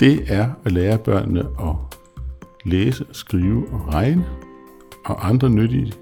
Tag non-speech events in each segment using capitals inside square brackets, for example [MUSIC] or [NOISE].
det er at lære børnene at læse, skrive og regne og andre nyttige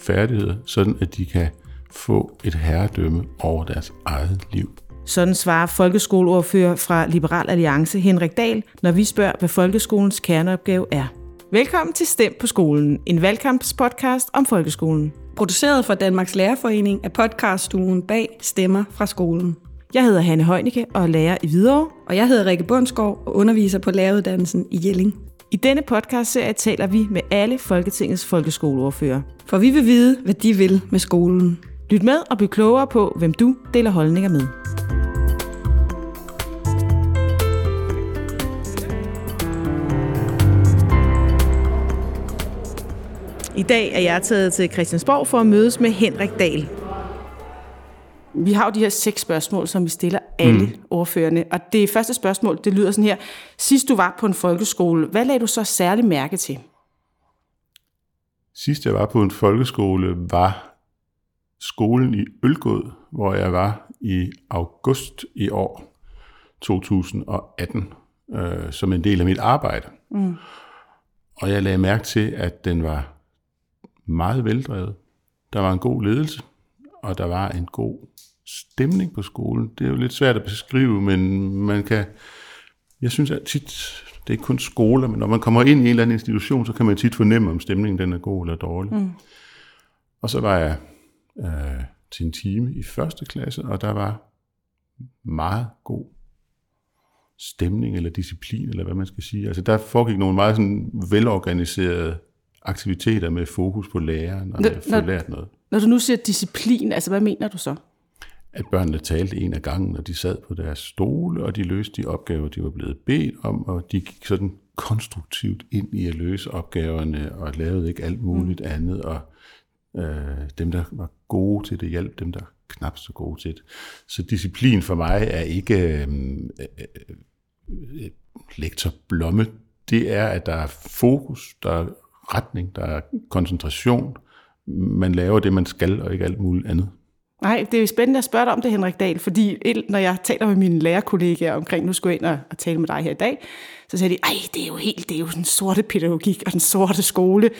færdigheder, sådan at de kan få et herredømme over deres eget liv. Sådan svarer folkeskoleordfører fra Liberal Alliance Henrik Dahl, når vi spørger, hvad folkeskolens kerneopgave er. Velkommen til Stem på skolen, en valgkampspodcast om folkeskolen. Produceret for Danmarks Lærerforening af podcaststuen bag Stemmer fra skolen. Jeg hedder Hanne Heunicke og er lærer i Hvidovre. Og jeg hedder Rikke Bundsgaard og underviser på læreruddannelsen i Jelling. I denne podcastserie taler vi med alle Folketingets folkeskoleordfører. For vi vil vide, hvad de vil med skolen. Lyt med og bliv klogere på, hvem du deler holdninger med. I dag er jeg taget til Christiansborg for at mødes med Henrik Dahl. Vi har jo de her seks spørgsmål, som vi stiller alle mm. ordførende. Og det første spørgsmål, det lyder sådan her. Sidst du var på en folkeskole, hvad lagde du så særlig mærke til? Sidst jeg var på en folkeskole, var skolen i Ølgod, hvor jeg var i august i år 2018, øh, som en del af mit arbejde. Mm. Og jeg lagde mærke til, at den var meget veldrevet. Der var en god ledelse, og der var en god stemning på skolen. Det er jo lidt svært at beskrive, men man kan... Jeg synes at tit, det er ikke kun skoler, men når man kommer ind i en eller anden institution, så kan man tit fornemme, om stemningen den er god eller dårlig. Mm. Og så var jeg øh, til en time i første klasse, og der var meget god stemning eller disciplin, eller hvad man skal sige. Altså der foregik nogle meget sådan velorganiserede aktiviteter med fokus på læreren, og når, få lært noget. Når du nu siger disciplin, altså hvad mener du så? At børnene talte en af gangen, når de sad på deres stole, og de løste de opgaver, de var blevet bedt om, og de gik sådan konstruktivt ind i at løse opgaverne, og lavede ikke alt muligt mm. andet, og øh, dem, der var gode til det, hjalp dem, der knap så gode til det. Så disciplin for mig er ikke øh, øh, øh, lektor Blomme. Det er, at der er fokus, der er retning, der er koncentration. Man laver det, man skal, og ikke alt muligt andet. Nej, det er jo spændende at spørge dig om det, Henrik Dahl, fordi når jeg taler med mine lærerkollegaer omkring, nu skulle jeg ind og, og tale med dig her i dag, så sagde de, ej, det er jo helt, det er jo den sorte pædagogik og den sorte skole.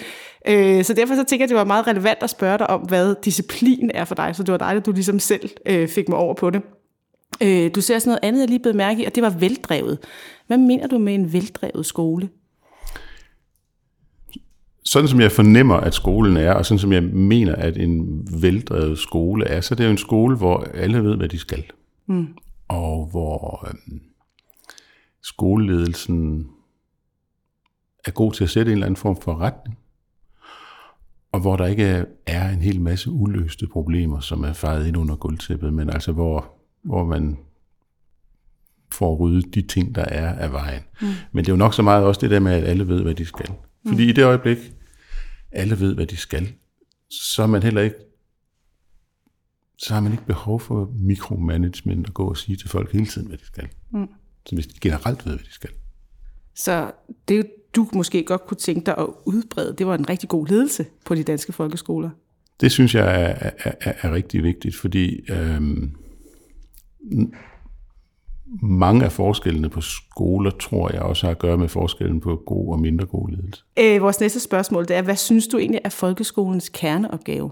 Øh, så derfor så tænker jeg, at det var meget relevant at spørge dig om, hvad disciplin er for dig, så det var dejligt, at du ligesom selv øh, fik mig over på det. Øh, du ser sådan noget andet, jeg lige blev mærke i, og det var veldrevet. Hvad mener du med en veldrevet skole? Sådan som jeg fornemmer, at skolen er, og sådan som jeg mener, at en veldrevet skole er, så det er jo en skole, hvor alle ved, hvad de skal. Mm. Og hvor øhm, skoleledelsen er god til at sætte en eller anden form for retning. Og hvor der ikke er en hel masse uløste problemer, som er fejret ind under gulvtæppet, men altså hvor, hvor man får ryddet de ting, der er af vejen. Mm. Men det er jo nok så meget også det der med, at alle ved, hvad de skal. Fordi mm. i det øjeblik, alle ved, hvad de skal, så er man heller ikke så har man ikke behov for mikromanagement og gå og sige til folk hele tiden, hvad de skal. Mm. Så hvis de generelt ved, hvad de skal. Så det, du måske godt kunne tænke dig at udbrede, det var en rigtig god ledelse på de danske folkeskoler. Det synes jeg er, er, er, er rigtig vigtigt, fordi øhm, mange af forskellene på skoler, tror jeg også har at gøre med forskellen på god og mindre god ledelse. Øh, vores næste spørgsmål det er, hvad synes du egentlig er folkeskolens kerneopgave?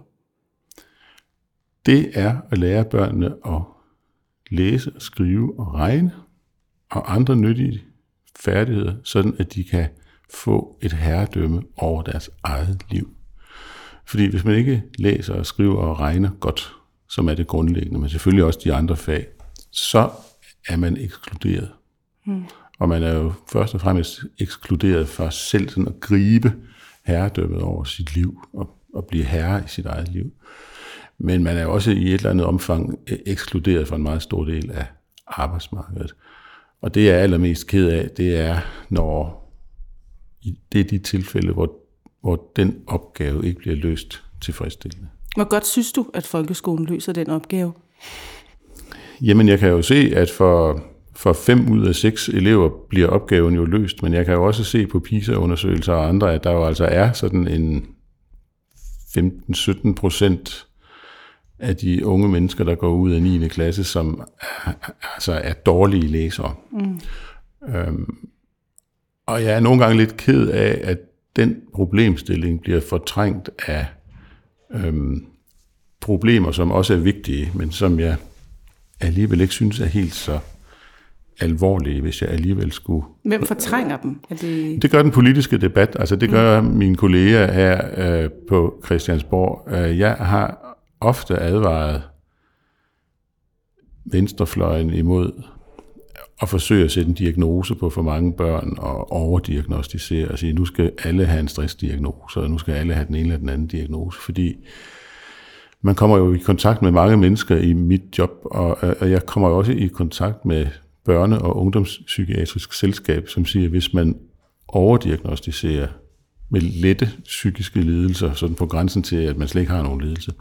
Det er at lære børnene at læse, skrive og regne og andre nyttige færdigheder, sådan at de kan få et herredømme over deres eget liv. Fordi hvis man ikke læser og skriver og regner godt, som er det grundlæggende, men selvfølgelig også de andre fag, så er man ekskluderet. Mm. Og man er jo først og fremmest ekskluderet fra selv sådan at gribe herredømmet over sit liv og, og blive herre i sit eget liv. Men man er også i et eller andet omfang ekskluderet fra en meget stor del af arbejdsmarkedet. Og det, jeg er allermest ked af, det er, når det er de tilfælde, hvor, hvor den opgave ikke bliver løst tilfredsstillende. Hvor godt synes du, at folkeskolen løser den opgave? Jamen, jeg kan jo se, at for, for fem ud af seks elever bliver opgaven jo løst, men jeg kan jo også se på PISA-undersøgelser og andre, at der jo altså er sådan en 15-17 procent af de unge mennesker, der går ud af 9. klasse, som altså er dårlige læsere. Mm. Øhm, og jeg er nogle gange lidt ked af, at den problemstilling bliver fortrængt af øhm, problemer, som også er vigtige, men som jeg alligevel ikke synes er helt så alvorlige, hvis jeg alligevel skulle... Hvem fortrænger dem? Er det... Det gør den politiske debat, altså det gør mm. mine kolleger her øh, på Christiansborg. Øh, jeg har ofte advaret venstrefløjen imod at forsøge at sætte en diagnose på for mange børn og overdiagnostisere og sige, nu skal alle have en stressdiagnose, og nu skal alle have den ene eller den anden diagnose, fordi man kommer jo i kontakt med mange mennesker i mit job, og, og jeg kommer jo også i kontakt med børne- og ungdomspsykiatrisk selskab, som siger, at hvis man overdiagnostiserer med lette psykiske lidelser, sådan på grænsen til, at man slet ikke har nogen lidelse,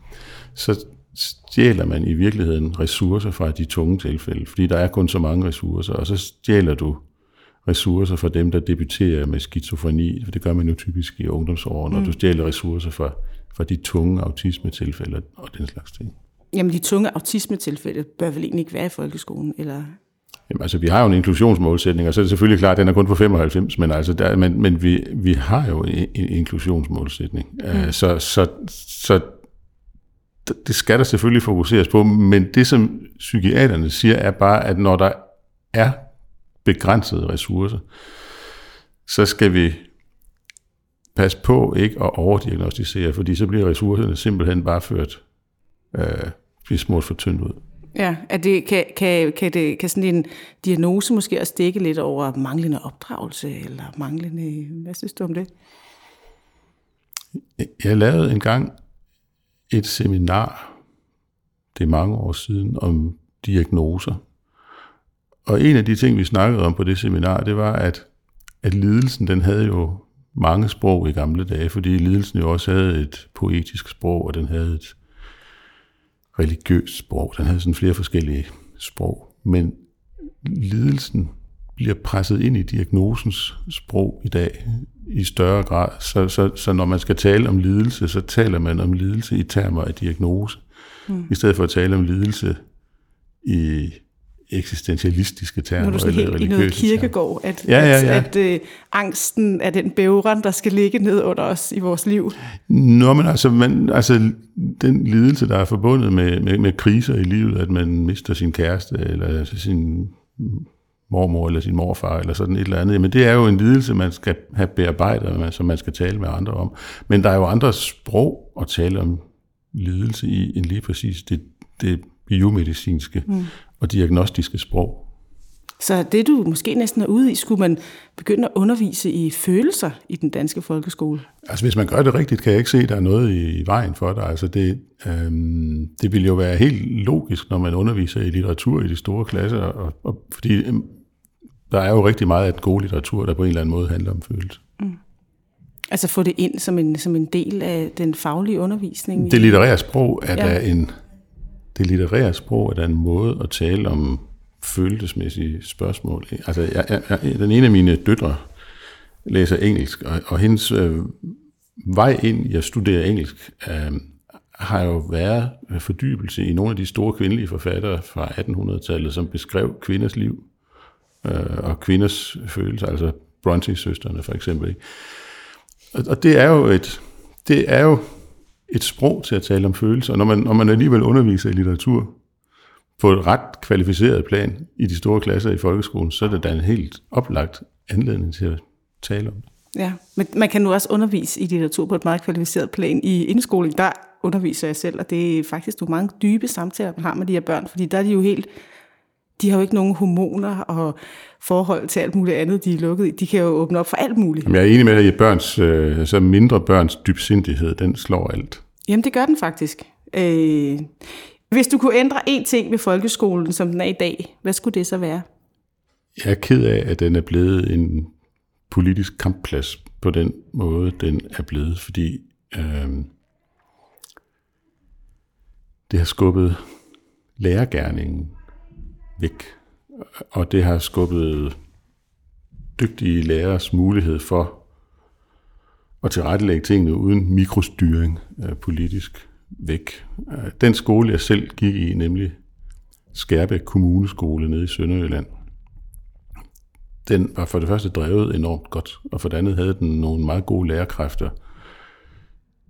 så stjæler man i virkeligheden ressourcer fra de tunge tilfælde, fordi der er kun så mange ressourcer, og så stjæler du ressourcer fra dem, der debuterer med skizofreni, for det gør man jo typisk i ungdomsårene, mm. og du stjæler ressourcer fra, fra de tunge autismetilfælde og den slags ting. Jamen, de tunge autismetilfælde bør vel egentlig ikke være i folkeskolen, eller Jamen, altså, vi har jo en inklusionsmålsætning, og så er det selvfølgelig klart, at den er kun på 95, men, altså, der, men, men vi, vi har jo en, en inklusionsmålsætning. Mm. Uh, så, så, så det skal der selvfølgelig fokuseres på, men det som psykiaterne siger er bare, at når der er begrænsede ressourcer, så skal vi passe på ikke at overdiagnostisere, fordi så bliver ressourcerne simpelthen bare ført, øh, bliver smurt for tyndt ud. Ja, at det, kan, kan, kan, det, kan sådan en diagnose måske også dække lidt over manglende opdragelse, eller manglende, hvad synes du om det? Jeg lavede engang et seminar, det er mange år siden, om diagnoser. Og en af de ting, vi snakkede om på det seminar, det var, at, at lidelsen, den havde jo mange sprog i gamle dage, fordi lidelsen jo også havde et poetisk sprog, og den havde et religiøst sprog. Den havde sådan flere forskellige sprog. Men lidelsen bliver presset ind i diagnosens sprog i dag i større grad. Så, så, så når man skal tale om lidelse, så taler man om lidelse i termer af diagnose, mm. i stedet for at tale om lidelse i eksistentialistiske termer. Nu er du sådan helt i noget kirkegård, at, ja, ja, ja. at, at uh, angsten er den bævren, der skal ligge ned under os i vores liv. Nå, men altså, man, altså den lidelse, der er forbundet med, med, med kriser i livet, at man mister sin kæreste, eller sin mormor, eller sin morfar, eller sådan et eller andet, jamen det er jo en lidelse, man skal have bearbejdet, som man skal tale med andre om. Men der er jo andre sprog at tale om lidelse i, end lige præcis det, det biomedicinske. Mm og diagnostiske sprog. Så det du måske næsten er ude i, skulle man begynde at undervise i følelser i den danske folkeskole? Altså hvis man gør det rigtigt, kan jeg ikke se, at der er noget i vejen for det. Altså det, øhm, det vil jo være helt logisk, når man underviser i litteratur i de store klasser, og, og, fordi øhm, der er jo rigtig meget af den gode litteratur, der på en eller anden måde handler om følelser. Mm. Altså få det ind som en, som en del af den faglige undervisning? Det litterære sprog er ja. da en det litterære sprog er da en måde at tale om følelsesmæssige spørgsmål. Altså, jeg, jeg, jeg, den ene af mine døtre læser engelsk, og, og hendes øh, vej ind i at studere engelsk øh, har jo været fordybelse i nogle af de store kvindelige forfattere fra 1800-tallet, som beskrev kvinders liv øh, og kvinders følelser, altså Bronte-søsterne for eksempel. Ikke? Og, og det er jo et, det er jo et sprog til at tale om følelser. Når man, når man alligevel underviser i litteratur på et ret kvalificeret plan i de store klasser i folkeskolen, så er det da en helt oplagt anledning til at tale om det. Ja, men man kan nu også undervise i litteratur på et meget kvalificeret plan. I indskoling, der underviser jeg selv, og det er faktisk nogle mange dybe samtaler, man har med de her børn, fordi der er de jo helt de har jo ikke nogen hormoner og forhold til alt muligt andet, de er lukket i. De kan jo åbne op for alt muligt. Jamen, jeg er enig med dig at børns, øh, så mindre børns dybsindighed, den slår alt. Jamen, det gør den faktisk. Øh, hvis du kunne ændre én ting ved folkeskolen, som den er i dag, hvad skulle det så være? Jeg er ked af, at den er blevet en politisk kampplads på den måde, den er blevet, fordi øh, det har skubbet lærergærningen væk. Og det har skubbet dygtige lærers mulighed for at tilrettelægge tingene uden mikrostyring øh, politisk væk. Øh, den skole, jeg selv gik i, nemlig Skærbæk Kommuneskole nede i Sønderjylland, den var for det første drevet enormt godt, og for det andet havde den nogle meget gode lærerkræfter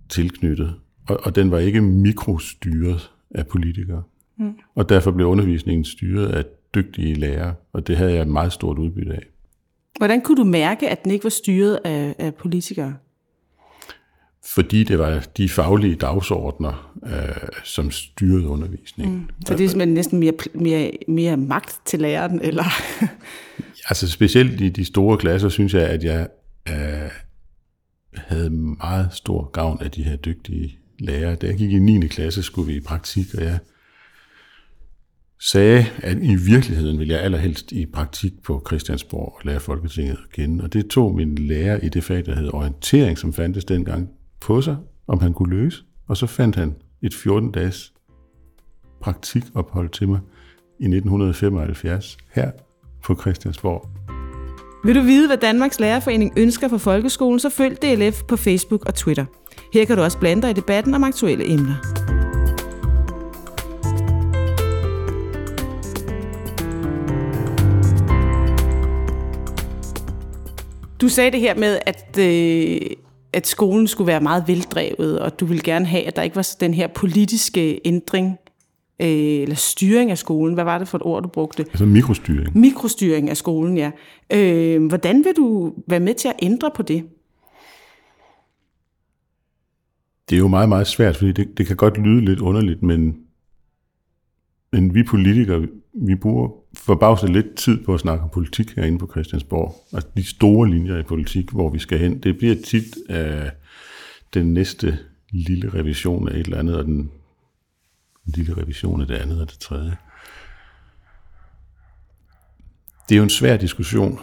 tilknyttet. Og, og den var ikke mikrostyret af politikere. Mm. Og derfor blev undervisningen styret af dygtige lærere, og det havde jeg meget stort udbytte af. Hvordan kunne du mærke, at den ikke var styret af, af politikere? Fordi det var de faglige dagsordner, øh, som styrede undervisningen. Mm. Så det er simpelthen næsten mere, mere, mere magt til læreren? Eller? [LAUGHS] altså specielt i de store klasser, synes jeg, at jeg øh, havde meget stor gavn af de her dygtige lærere. Da jeg gik i 9. klasse, skulle vi i praktik, og jeg sagde, at i virkeligheden ville jeg allerhelst i praktik på Christiansborg og lære Folketinget at kende. Og det tog min lærer i det fag, der hed orientering, som fandtes dengang, på sig, om han kunne løse. Og så fandt han et 14-dages praktikophold til mig i 1975 her på Christiansborg. Vil du vide, hvad Danmarks Lærerforening ønsker for folkeskolen, så følg DLF på Facebook og Twitter. Her kan du også blande dig i debatten om aktuelle emner. Du sagde det her med, at, øh, at skolen skulle være meget veldrevet, og du ville gerne have, at der ikke var den her politiske ændring øh, eller styring af skolen. Hvad var det for et ord, du brugte? Altså mikrostyring. Mikrostyring af skolen, ja. Øh, hvordan vil du være med til at ændre på det? Det er jo meget, meget svært, fordi det, det kan godt lyde lidt underligt, men, men vi politikere, vi bruger forbavset lidt tid på at snakke om politik herinde på Christiansborg. Altså de store linjer i politik, hvor vi skal hen. Det bliver tit af den næste lille revision af et eller andet, og den lille revision af det andet og det tredje. Det er jo en svær diskussion,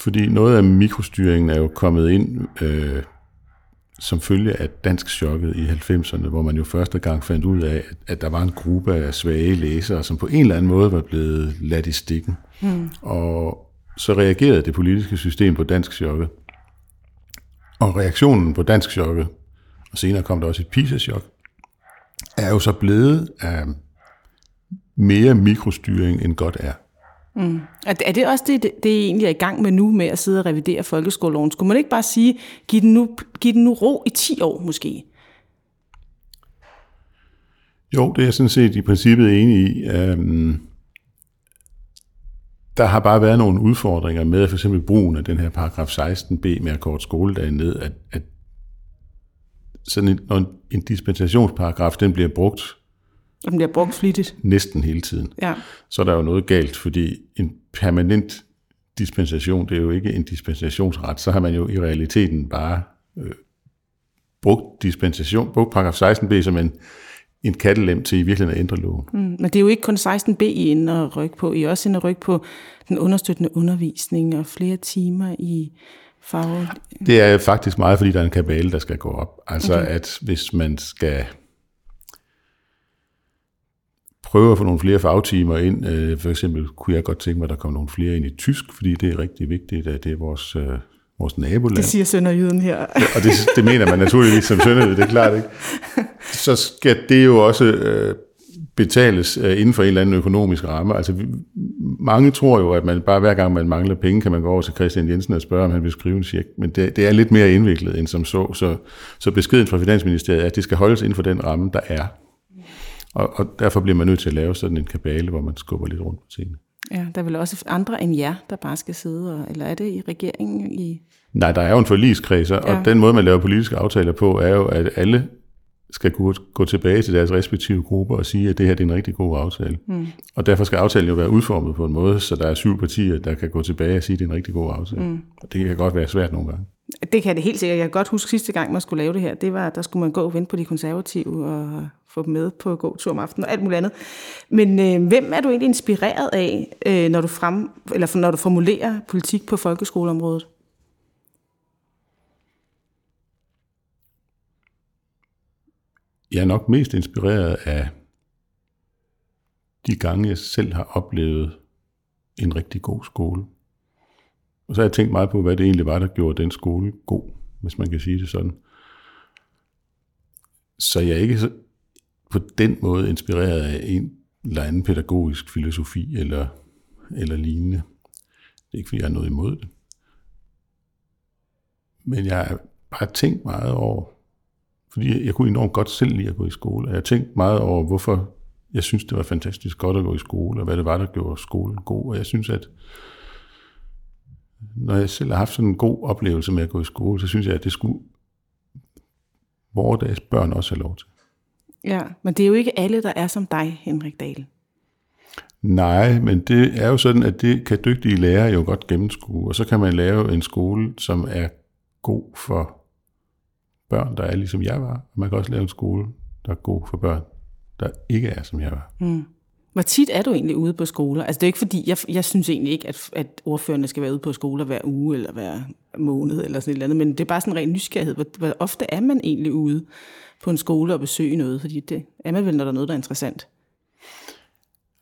fordi noget af mikrostyringen er jo kommet ind øh, som følge af dansk chokket i 90'erne, hvor man jo første gang fandt ud af, at der var en gruppe af svage læsere, som på en eller anden måde var blevet ladt i stikken. Mm. Og så reagerede det politiske system på dansk chokket. Og reaktionen på dansk chokket, og senere kom der også et PISA-chok, er jo så blevet af mere mikrostyring end godt er. Mm. Er det også det, det, det egentlig er i gang med nu, med at sidde og revidere folkeskoleloven? Skulle man ikke bare sige, giv den nu, giv den nu ro i 10 år måske? Jo, det er jeg sådan set i princippet enig i. Øhm, der har bare været nogle udfordringer med for eksempel brugen af den her paragraf 16b med at kort skoledag ned, at, at sådan en, når en dispensationsparagraf den bliver brugt og den bliver brugt flittigt. Næsten hele tiden. Ja. Så er der jo noget galt, fordi en permanent dispensation, det er jo ikke en dispensationsret, så har man jo i realiteten bare øh, brugt dispensation, brugt paragraf 16b som en, en kattelem til i virkeligheden at ændre loven. Mm, men det er jo ikke kun 16b, I er inde og rykke på. I er også inde og rykke på den understøttende undervisning og flere timer i fag. Det er faktisk meget, fordi der er en kabale, der skal gå op. Altså okay. at hvis man skal prøve at få nogle flere fagtimer ind. Øh, for eksempel kunne jeg godt tænke mig, at der kommer nogle flere ind i tysk, fordi det er rigtig vigtigt, at det er vores, øh, vores naboland. Det siger Sønderjyden her. Ja, og det, det mener man naturligvis som Sønderjyde, det er klart ikke. Så skal det jo også øh, betales øh, inden for en eller anden økonomisk ramme. Altså, vi, mange tror jo, at man bare hver gang man mangler penge, kan man gå over til Christian Jensen og spørge, om han vil skrive en check. Men det, det er lidt mere indviklet end som så. Så, så beskeden fra Finansministeriet er, at det skal holdes inden for den ramme, der er. Og, og derfor bliver man nødt til at lave sådan en kabale, hvor man skubber lidt rundt på tingene. Ja, der er vel også andre end jer, der bare skal sidde, og, eller er det i regeringen? I... Nej, der er jo en forligskreds, og ja. den måde, man laver politiske aftaler på, er jo, at alle skal gå, gå tilbage til deres respektive grupper og sige, at det her det er en rigtig god aftale. Mm. Og derfor skal aftalen jo være udformet på en måde, så der er syv partier, der kan gå tilbage og sige, at det er en rigtig god aftale. Mm. Og det kan godt være svært nogle gange. Det kan jeg det helt sikkert. Jeg kan godt huske sidste gang, man skulle lave det her, det var, der skulle man gå og vente på de konservative og få dem med på gåtur om aftenen og alt muligt andet. Men øh, hvem er du egentlig inspireret af, øh, når, du frem, eller når du formulerer politik på folkeskoleområdet? Jeg er nok mest inspireret af de gange, jeg selv har oplevet en rigtig god skole. Og så har jeg tænkt meget på, hvad det egentlig var, der gjorde den skole god, hvis man kan sige det sådan. Så jeg er ikke så, på den måde inspireret af en eller anden pædagogisk filosofi eller, eller lignende. Det er ikke, fordi jeg har noget imod det. Men jeg har bare tænkt meget over, fordi jeg kunne enormt godt selv lide at gå i skole, og jeg har tænkt meget over, hvorfor jeg synes, det var fantastisk godt at gå i skole, og hvad det var, der gjorde skolen god. Og jeg synes, at når jeg selv har haft sådan en god oplevelse med at gå i skole, så synes jeg, at det skulle vores børn også have lov til. Ja, men det er jo ikke alle, der er som dig, Henrik Dahl. Nej, men det er jo sådan, at det kan dygtige lærere jo godt gennemskue, og så kan man lave en skole, som er god for børn, der er ligesom jeg var. Og man kan også lave en skole, der er god for børn, der ikke er som jeg var. Mm. Hvor tit er du egentlig ude på skoler? Altså det er ikke fordi, jeg, jeg synes egentlig ikke, at, at ordførende skal være ude på skoler hver uge eller hver måned eller sådan et eller andet, men det er bare sådan en ren nysgerrighed. Hvor, hvor ofte er man egentlig ude på en skole og besøge noget? Fordi det er man vel, når der er noget, der er interessant.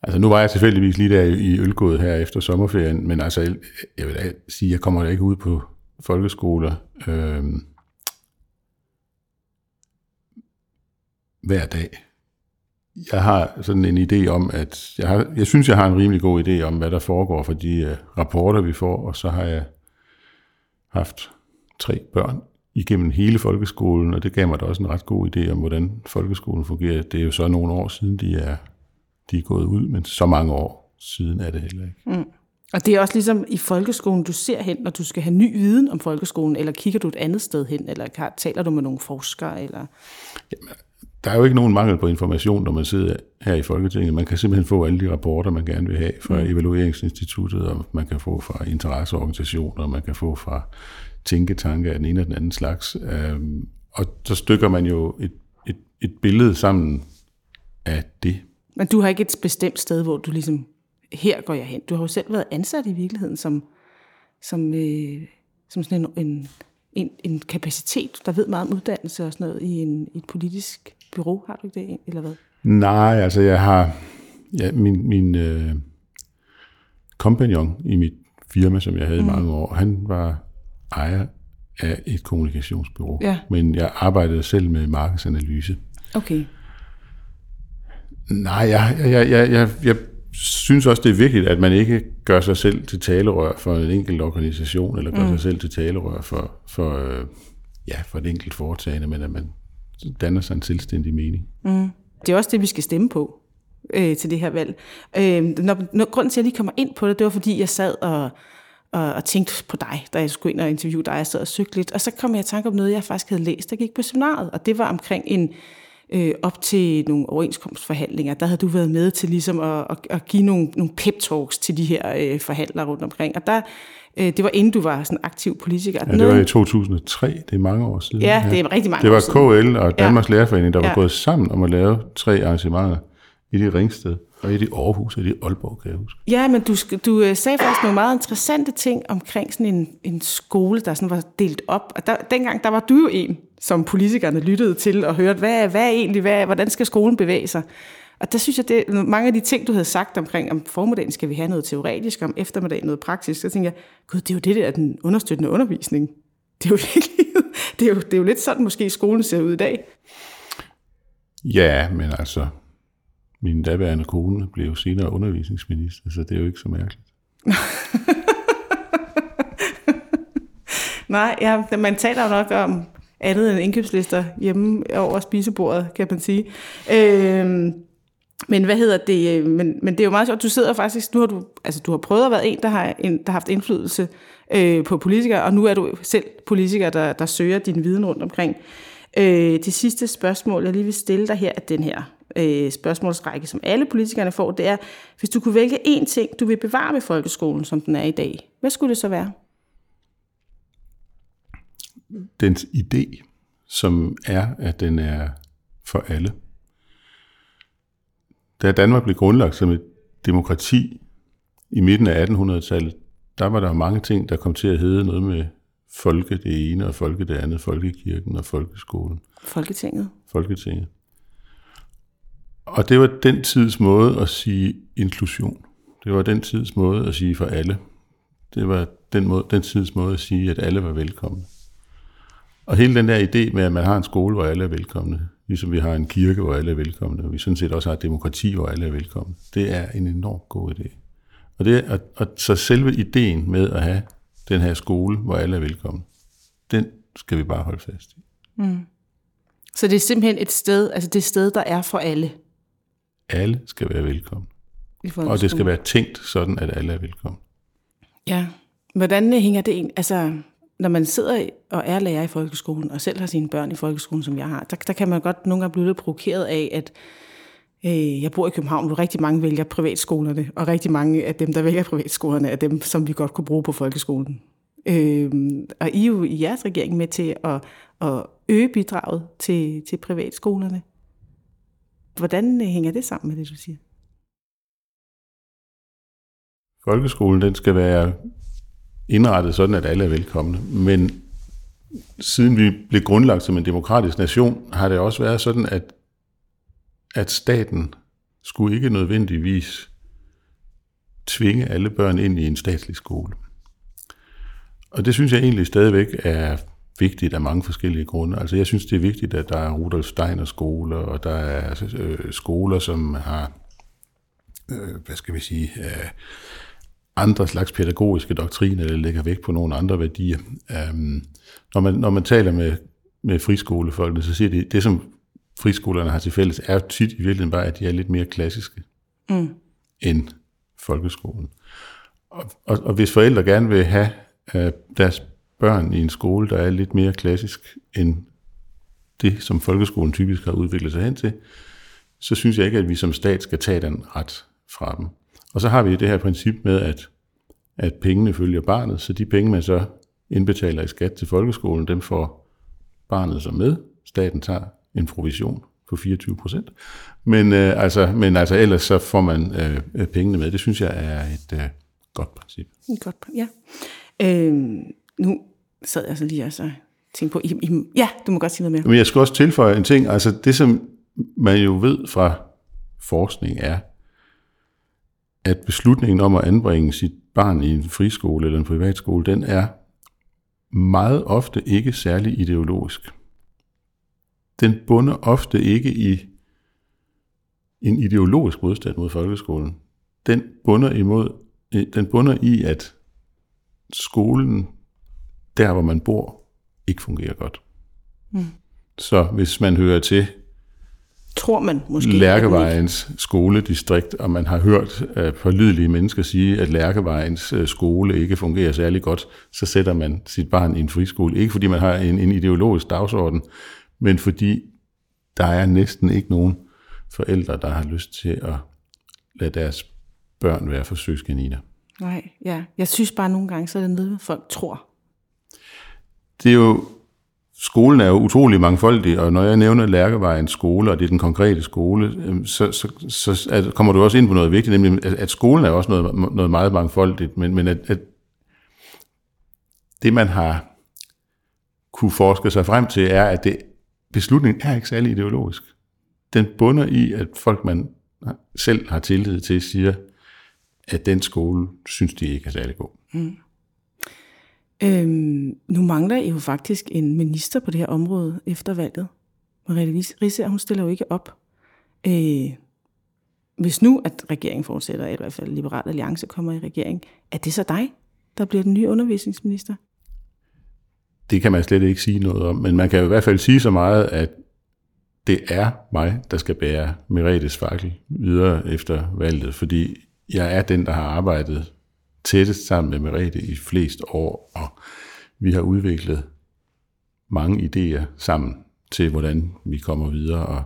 Altså nu var jeg tilfældigvis lige der i Ølgået her efter sommerferien, men altså jeg vil da sige, jeg kommer da ikke ud på folkeskoler øhm, hver dag jeg har sådan en idé om, at jeg, har, jeg synes, jeg har en rimelig god idé om, hvad der foregår for de uh, rapporter, vi får, og så har jeg haft tre børn igennem hele folkeskolen, og det gav mig da også en ret god idé om, hvordan folkeskolen fungerer. Det er jo så nogle år siden, de er, de er gået ud, men så mange år siden er det heller ikke. Mm. Og det er også ligesom i folkeskolen, du ser hen, når du skal have ny viden om folkeskolen, eller kigger du et andet sted hen, eller taler du med nogle forskere? Eller? Jamen, der er jo ikke nogen mangel på information, når man sidder her i Folketinget. Man kan simpelthen få alle de rapporter, man gerne vil have fra mm. Evalueringsinstituttet, og man kan få fra interesseorganisationer, og man kan få fra tænketanke af den ene og den anden slags. Øhm, og så stykker man jo et, et, et billede sammen af det. Men du har ikke et bestemt sted, hvor du ligesom, her går jeg hen. Du har jo selv været ansat i virkeligheden som, som, øh, som sådan en, en, en, en kapacitet, der ved meget om uddannelse og sådan noget i, en, i et politisk bureau, har du ikke det, eller hvad? Nej, altså jeg har, ja, min, min øh, kompagnon i mit firma, som jeg havde mm. i mange år, han var ejer af et kommunikationsbureau, ja. men jeg arbejdede selv med markedsanalyse. Okay. Nej, jeg, jeg, jeg, jeg, jeg synes også, det er vigtigt, at man ikke gør sig selv til talerør for en enkelt organisation, eller gør mm. sig selv til talerør for, for, øh, ja, for et enkelt foretagende, men at man danner sig en selvstændig mening. Mm. Det er også det, vi skal stemme på øh, til det her valg. Øh, når, når, grunden til, at jeg lige kommer ind på det, det var, fordi jeg sad og, og, og tænkte på dig, da jeg skulle ind og interviewe dig. Jeg sad og søgte lidt, og så kom jeg i tanke om noget, jeg faktisk havde læst, der gik på seminaret, og det var omkring en øh, op til nogle overenskomstforhandlinger, der havde du været med til ligesom at, at, at give nogle, nogle pep-talks til de her øh, forhandlere rundt omkring. Og der, øh, det var inden du var sådan aktiv politiker. Ja, det var i 2003, det er mange år siden. Ja, det er rigtig mange Det var år. KL og Danmarks ja. Lærerforening, der var ja. gået sammen om at lave tre arrangementer i det Ringsted, og i det Aarhus, og i det Aalborg, kan jeg huske. Ja, men du, du øh, sagde faktisk nogle meget interessante ting omkring sådan en, en skole, der sådan var delt op. Og der, dengang, der var du jo en, som politikerne lyttede til og hørte, hvad, hvad er egentlig, hvad, hvordan skal skolen bevæge sig? Og der synes jeg, det mange af de ting, du havde sagt omkring, om formiddagen skal vi have noget teoretisk, om eftermiddagen noget praktisk, så tænker jeg, gud, det er jo det der, den understøttende undervisning. [LAUGHS] Det er jo virkelig, [LAUGHS] det er jo, det er jo lidt sådan, måske skolen ser ud i dag. Ja, men altså, min daværende kone blev jo senere undervisningsminister, så det er jo ikke så mærkeligt. [LAUGHS] Nej, ja, man taler jo nok om andet end indkøbslister hjemme over spisebordet, kan man sige. Øhm, men hvad hedder det? Øh, men, men det er jo meget sjovt, du sidder faktisk, nu har du, altså du har prøvet at være en, der har, en, der har haft indflydelse øh, på politikere, og nu er du selv politiker, der, der søger din viden rundt omkring. Øh, det sidste spørgsmål, jeg lige vil stille dig her, er den her øh, spørgsmålsrække, som alle politikerne får, det er, hvis du kunne vælge én ting, du vil bevare ved folkeskolen, som den er i dag, hvad skulle det så være? Dens idé, som er, at den er for alle. Da Danmark blev grundlagt som et demokrati i midten af 1800-tallet, der var der mange ting, der kom til at hedde noget med folke det ene og folke det andet, folkekirken og folkeskolen. Folketinget. Folketinget. Og det var den tids måde at sige inklusion. Det var den tids måde at sige for alle. Det var den, måde, den tids måde at sige, at alle var velkomne. Og hele den der idé med, at man har en skole, hvor alle er velkomne, ligesom vi har en kirke, hvor alle er velkomne, og vi sådan set også har et demokrati, hvor alle er velkomne, det er en enorm god idé. Og, det, og, og så selve ideen med at have den her skole, hvor alle er velkomne, den skal vi bare holde fast i. Så det er simpelthen et sted, altså det sted, der er for alle. Alle skal være velkomne. Og det skal være tænkt sådan, at alle er velkomne. Ja. Hvordan hænger det ind? Altså, når man sidder og er lærer i folkeskolen, og selv har sine børn i folkeskolen, som jeg har, der, der kan man godt nogle gange blive lidt provokeret af, at øh, jeg bor i København, hvor rigtig mange vælger privatskolerne, og rigtig mange af dem, der vælger privatskolerne, er dem, som vi godt kunne bruge på folkeskolen. Øh, og I er jo i jeres regering med til at, at øge bidraget til, til privatskolerne. Hvordan øh, hænger det sammen med det, du siger? Folkeskolen, den skal være indrettet sådan, at alle er velkomne. Men siden vi blev grundlagt som en demokratisk nation, har det også været sådan, at, at staten skulle ikke nødvendigvis tvinge alle børn ind i en statslig skole. Og det synes jeg egentlig stadigvæk er vigtigt af mange forskellige grunde. Altså jeg synes, det er vigtigt, at der er Rudolf Steiner skoler, og der er øh, skoler, som har, øh, hvad skal vi sige, øh, andre slags pædagogiske doktriner, der lægger vægt på nogle andre værdier. Um, når, man, når man taler med, med friskolefolkene, så siger de, det som friskolerne har til fælles, er tit i virkeligheden bare, at de er lidt mere klassiske mm. end folkeskolen. Og, og, og hvis forældre gerne vil have uh, deres børn i en skole, der er lidt mere klassisk end det, som folkeskolen typisk har udviklet sig hen til, så synes jeg ikke, at vi som stat skal tage den ret fra dem. Og så har vi det her princip med, at, at pengene følger barnet, så de penge, man så indbetaler i skat til folkeskolen, dem får barnet så med. Staten tager en provision på 24 procent. Men, øh, altså, men altså ellers så får man øh, pengene med. Det synes jeg er et øh, godt princip. Godt, ja. Øh, nu sad jeg så lige og så tænkte på, I, I, ja, du må godt sige noget mere. Men jeg skal også tilføje en ting. Altså det, som man jo ved fra forskning er, at beslutningen om at anbringe sit barn i en friskole eller en privatskole, den er meget ofte ikke særlig ideologisk. Den bunder ofte ikke i en ideologisk modstand mod folkeskolen. Den bunder, imod, den bunder i, at skolen, der hvor man bor, ikke fungerer godt. Mm. Så hvis man hører til Tror man måske. Lærkevejens skoledistrikt, og man har hørt uh, pålidelige mennesker sige, at Lærkevejens uh, skole ikke fungerer særlig godt, så sætter man sit barn i en friskole. Ikke fordi man har en, en ideologisk dagsorden, men fordi der er næsten ikke nogen forældre, der har lyst til at lade deres børn være forsøgskaniner. Nej, ja. Jeg synes bare nogle gange, så er det noget, folk tror. Det er jo skolen er jo utrolig mangfoldig, og når jeg nævner Lærkevejens skole, og det er den konkrete skole, øhm, så, så, så at, kommer du også ind på noget vigtigt, nemlig at, at skolen er også noget, noget meget mangfoldigt, men, men at, at det man har kunne forske sig frem til, er, at det, beslutningen er ikke særlig ideologisk. Den bunder i, at folk, man selv har tillid til, siger, at den skole synes de ikke er særlig god. Mm. Øhm, nu mangler I jo faktisk en minister på det her område efter valget. Mariette Risse, hun stiller jo ikke op. Øh, hvis nu, at regeringen fortsætter, eller i hvert fald Liberal Alliance kommer i regering, er det så dig, der bliver den nye undervisningsminister? Det kan man slet ikke sige noget om, men man kan jo i hvert fald sige så meget, at det er mig, der skal bære Merettes fakkel videre efter valget, fordi jeg er den, der har arbejdet tættest sammen med Merete i flest år, og vi har udviklet mange idéer sammen til, hvordan vi kommer videre, og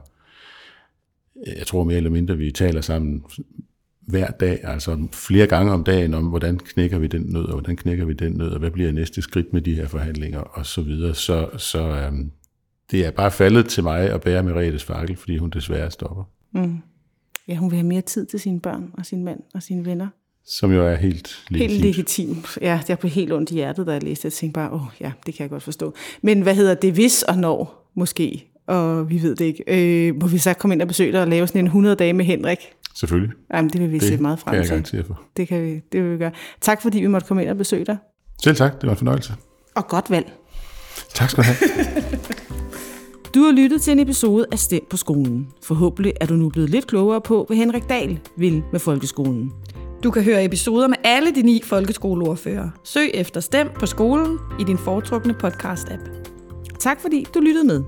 øh, jeg tror mere eller mindre, vi taler sammen hver dag, altså flere gange om dagen, om hvordan knækker vi den nød, og hvordan knækker vi den nød, og hvad bliver næste skridt med de her forhandlinger, og så videre. Så, så øhm, det er bare faldet til mig at bære Merettes fakkel, fordi hun desværre stopper. Mm. Ja, hun vil have mere tid til sine børn og sin mand og sine venner. Som jo er helt legitimt. Helt legitimt. Ja, jeg blev helt ondt i hjertet, da jeg læste det. Jeg tænkte bare, åh oh, ja, det kan jeg godt forstå. Men hvad hedder det, hvis og når, måske, og vi ved det ikke. Øh, må vi så komme ind og besøge dig og lave sådan en 100 dage med Henrik? Selvfølgelig. Jamen, det vil vi det se meget frem kan jeg til. garantere for. Det kan vi, det vil vi gøre. Tak fordi vi måtte komme ind og besøge dig. Selv tak, det var en fornøjelse. Og godt valg. Tak skal du have. [LAUGHS] Du har lyttet til en episode af Stem på skolen. Forhåbentlig er du nu blevet lidt klogere på, hvad Henrik Dahl vil med folkeskolen. Du kan høre episoder med alle de ni folkeskoleordfører. Søg efter Stem på skolen i din foretrukne podcast-app. Tak fordi du lyttede med.